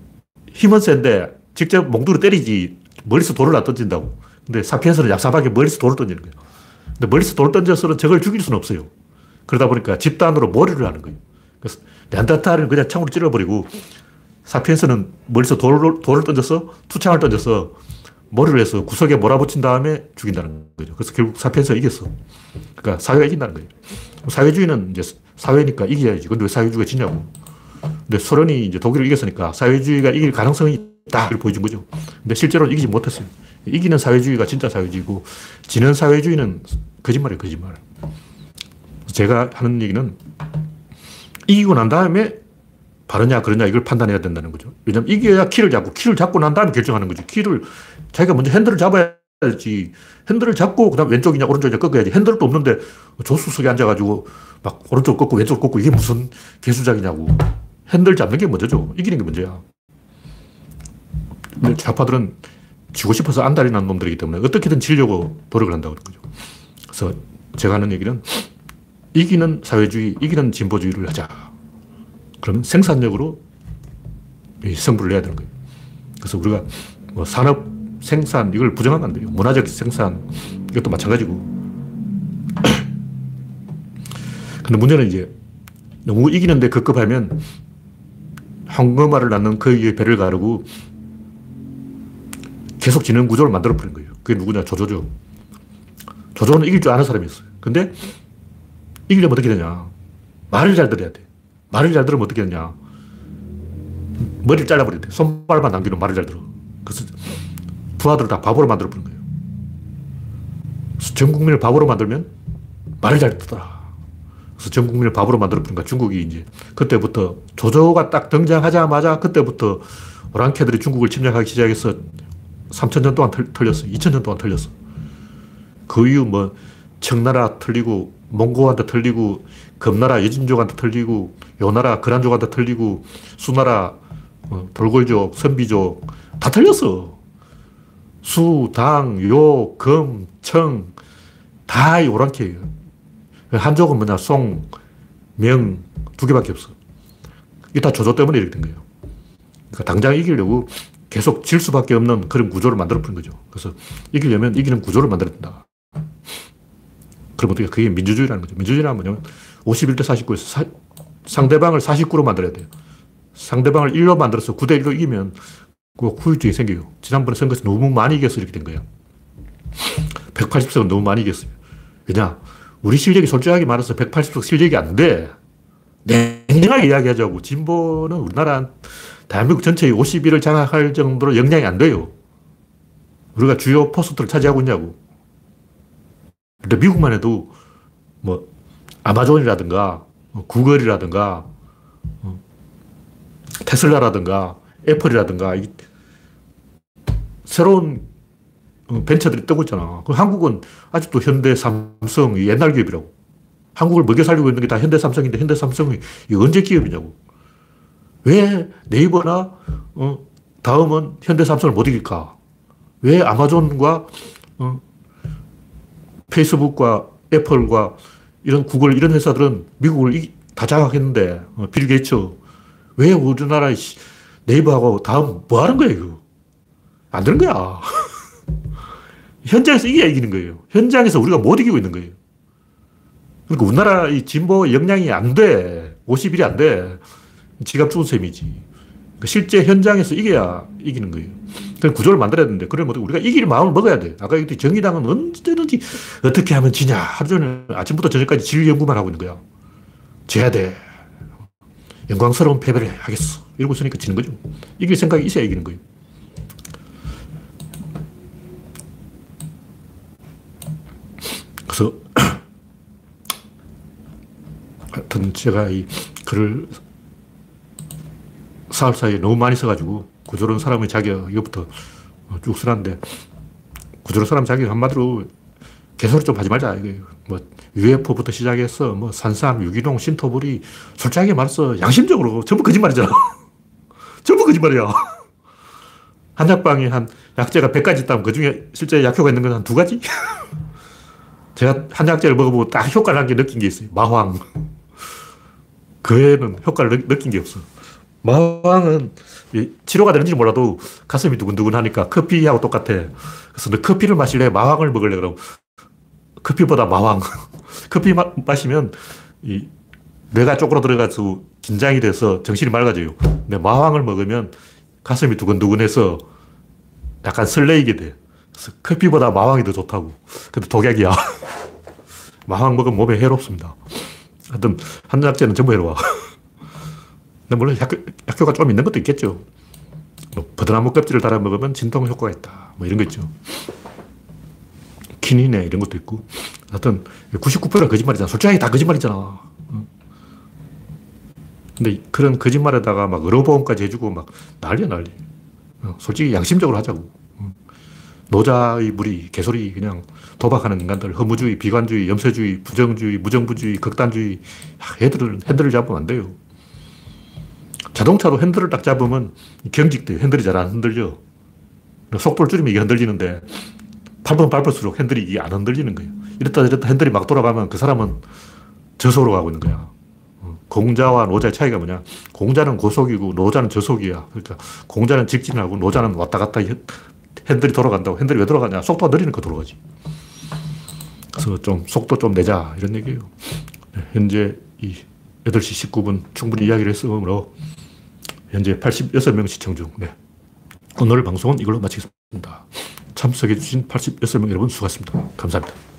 힘은 센데 직접 몽두로 때리지 멀리서 돌을 안 던진다고. 근데 사피엔스는 약사하게 멀리서 돌을 던지는 거예요. 근데 멀리서 돌을 던져서는 적을 죽일 수는 없어요. 그러다 보니까 집단으로 머리를 하는 거예요. 그래서 네안데르탈은 그냥 창으로 찔러버리고 사피엔스는 멀리서 돌을, 돌을 던져서 투창을 던져서 머리를 해서 구석에 몰아붙인 다음에 죽인다는 거죠. 그래서 결국 사피엔스가 이겼어. 그러니까 사회가 이긴다는 거예요. 사회주의는 이제 사회니까 이겨야지. 근데 왜 사회주의가 지냐고. 근데 소련이 이제 독일을 이겼으니까 사회주의가 이길 가능성이 있다. 를 보여준 거죠. 근데 실제로 이기지 못했어요. 이기는 사회주의가 진짜 사회주의고, 지는 사회주의는 거짓말이에요, 거짓말. 제가 하는 얘기는 이기고 난 다음에 바르냐, 그러냐, 이걸 판단해야 된다는 거죠. 왜냐면 이겨야 키를 잡고, 키를 잡고 난 다음에 결정하는 거죠. 키를, 자기가 먼저 핸들을 잡아야지. 핸들을 잡고, 그 다음 왼쪽이냐, 오른쪽이냐 꺾어야지. 핸들도 없는데 조수석에 앉아가지고 막 오른쪽 꺾고 왼쪽 꺾고 이게 무슨 개수작이냐고. 핸들 잡는 게 먼저죠. 이기는 게 먼저야. 근데 좌파들은 지고 싶어서 안달이 난 놈들이기 때문에 어떻게든 지려고 노력을 한다고 그런 거죠. 그래서 제가 하는 얘기는 이기는 사회주의, 이기는 진보주의를 하자. 그러면 생산력으로 승부를 내야 되는 거예요. 그래서 우리가 뭐 산업, 생산, 이걸 부정하면 안 돼요. 문화적 생산, 이것도 마찬가지고. 근데 문제는 이제 너무 이기는데 급급하면 황금알을 낳는 그의 배를 가르고 계속 지는 구조를 만들어 버린 거예요. 그게 누구냐? 조조죠. 조조는 이길 줄 아는 사람이었어요. 근데 이기려면 어떻게 되냐? 말을 잘 들어야 돼. 말을 잘 들으면 어떻게 되냐? 머리를 잘라버려야 돼. 손발만 남기는 말을 잘 들어. 그래서 부하들을 다 바보로 만들어 버린 거예요. 전 국민을 바보로 만들면 말을 잘 듣더라. 그래서 전 국민을 바보로 만들어버린가 중국이 이제 그때부터 조조가 딱 등장하자마자 그때부터 오랑캐들이 중국을 침략하기 시작해서 3천년 동안 털렸어. 2천년 동안 털렸어. 그 이후 뭐 청나라 털리고 몽고한테 털리고 금나라 여진족한테 털리고 요나라 그란족한테 털리고 수나라 어, 돌골족 선비족 다 털렸어. 수, 당, 요, 금, 청, 다 오랑캐예요. 한족은 뭐냐, 송, 명, 두 개밖에 없어. 이게 다 조조 때문에 이렇게 된 거예요. 그러니까 당장 이기려고 계속 질 수밖에 없는 그런 구조를 만들어 푸는 거죠. 그래서 이기려면 이기는 구조를 만들어야 된다. 그럼 어떻게, 그게 민주주의라는 거죠. 민주주의란 뭐냐면 51대 49에서 사, 상대방을 49로 만들어야 돼요. 상대방을 1로 만들어서 9대 1로 이기면 그 후유증이 생겨요. 지난번에 선거에서 너무 많이 이겨서 이렇게 된 거예요. 180석은 너무 많이 이겼어요. 왜냐? 우리 실력이 솔직하게 말해서 180석 실력이 안 돼. 냉정하게 이야기하자고. 진보는 우리나라 대한민국 전체의 51을 장악할 정도로 역량이 안 돼요. 우리가 주요 포스트를 차지하고 있냐고. 근데 미국만 해도 뭐 아마존이라든가 뭐 구글이라든가 어, 테슬라라든가 애플이라든가 새로운 어, 벤처들이 뜨고 있잖아. 그 한국은 아직도 현대, 삼성, 옛날 기업이라고. 한국을 먹여 살리고 있는 게 다 현대, 삼성인데 현대, 삼성이 언제 기업이냐고. 왜 네이버나 어, 다음은 현대, 삼성을 못 이길까? 왜 아마존과 어, 페이스북과 애플과 이런 구글 이런 회사들은 미국을 이, 다 장악했는데 어, 빌 게이츠 왜 우리나라 네이버하고 다음 뭐 하는 거야 이거? 안 되는 거야. 현장에서 이겨야 이기는 거예요. 현장에서 우리가 못 이기고 있는 거예요. 그러니까 우리나라 이 진보 역량이 안 돼. 51이 안 돼. 지갑 죽은 셈이지. 그러니까 실제 현장에서 이겨야 이기는 거예요. 그 구조를 만들어야 되는데, 그러면 우리가 이길 마음을 먹어야 돼. 아까 얘기했 정의당은 언제든지 어떻게 하면 지냐. 하루 종일 아침부터 저녁까지 질 연구만 하고 있는 거야. 져야 돼. 영광스러운 패배를 하겠어. 이러고 있으니까 지는 거죠. 이길 생각이 있어야 이기는 거예요. 그래서 하여튼 제가 이 글을 사흘 사이에 너무 많이 써가지고 구조론 사람의 자격 이것부터 쭉 써놨는데 구조론 사람 자격 한마디로 개소리 좀 하지 말자. 뭐 UFO부터 시작해서 뭐 산삼, 유기농, 신토불이 솔직하게 말해서 양심적으로 전부 거짓말이잖아. 전부 거짓말이야. 한약방에 한 약재가 100가지 있다면 그 중에 실제 약효가 있는 건 한 두 가지? 제가 한약재를 먹어보고 딱 효과를 한 게 느낀 게 있어요. 마황. 그 외에는 효과를 느, 낀게 없어. 마황은 치료가 되는지 몰라도 가슴이 두근두근 하니까 커피하고 똑같아. 그래서 너 커피를 마실래? 마황을 먹을래? 그럼 커피보다 마황. 커피 마, 마시면 이 뇌가 쪼그라들어가지고 긴장이 돼서 정신이 맑아져요. 근데 마황을 먹으면 가슴이 두근두근해서 약간 설레이게 돼. 커피보다 마황이 더 좋다고. 근데 독약이야. 마황 먹으면 몸에 해롭습니다. 하여튼 한약재는 전부 해로워. 근데 물론 약효, 약효가 좀 있는 것도 있겠죠. 뭐 버드나무 껍질을 달아 먹으면 진통 효과가 있다. 뭐 이런 거 있죠. 키니네 이런 것도 있고. 하여튼 99%는 거짓말이잖아. 솔직하게 다 거짓말이잖아. 근데 그런 거짓말에다가 막 의료보험까지 해주고 막 난리야 난리. 어, 솔직히 양심적으로 하자고. 노자의 무리, 개소리, 그냥 도박하는 인간들, 허무주의, 비관주의, 염세주의, 부정주의, 무정부주의, 극단주의, 애들을 핸들을 잡으면 안 돼요. 자동차도 핸들을 딱 잡으면 경직돼요. 핸들이 잘 안 흔들려. 속도를 줄이면 이게 흔들리는데 밟으면 밟을수록 핸들이 안 흔들리는 거예요. 이랬다 저랬다 핸들이 막 돌아가면 그 사람은 저속으로 가고 있는 거야. 어, 공자와 노자의 차이가 뭐냐. 공자는 고속이고 노자는 저속이야. 그러니까 공자는 직진하고 노자는 왔다 갔다 핸들이 돌아간다고. 핸들이 왜 돌아가냐. 속도가 느리니까 돌아가지. 그래서 좀 속도 좀 내자. 이런 얘기예요. 네, 현재 이 8시 19분 충분히 이야기를 했으므로 현재 86명 시청 중. 네. 오늘 방송은 이걸로 마치겠습니다. 참석해주신 86명 여러분 수고하셨습니다. 감사합니다.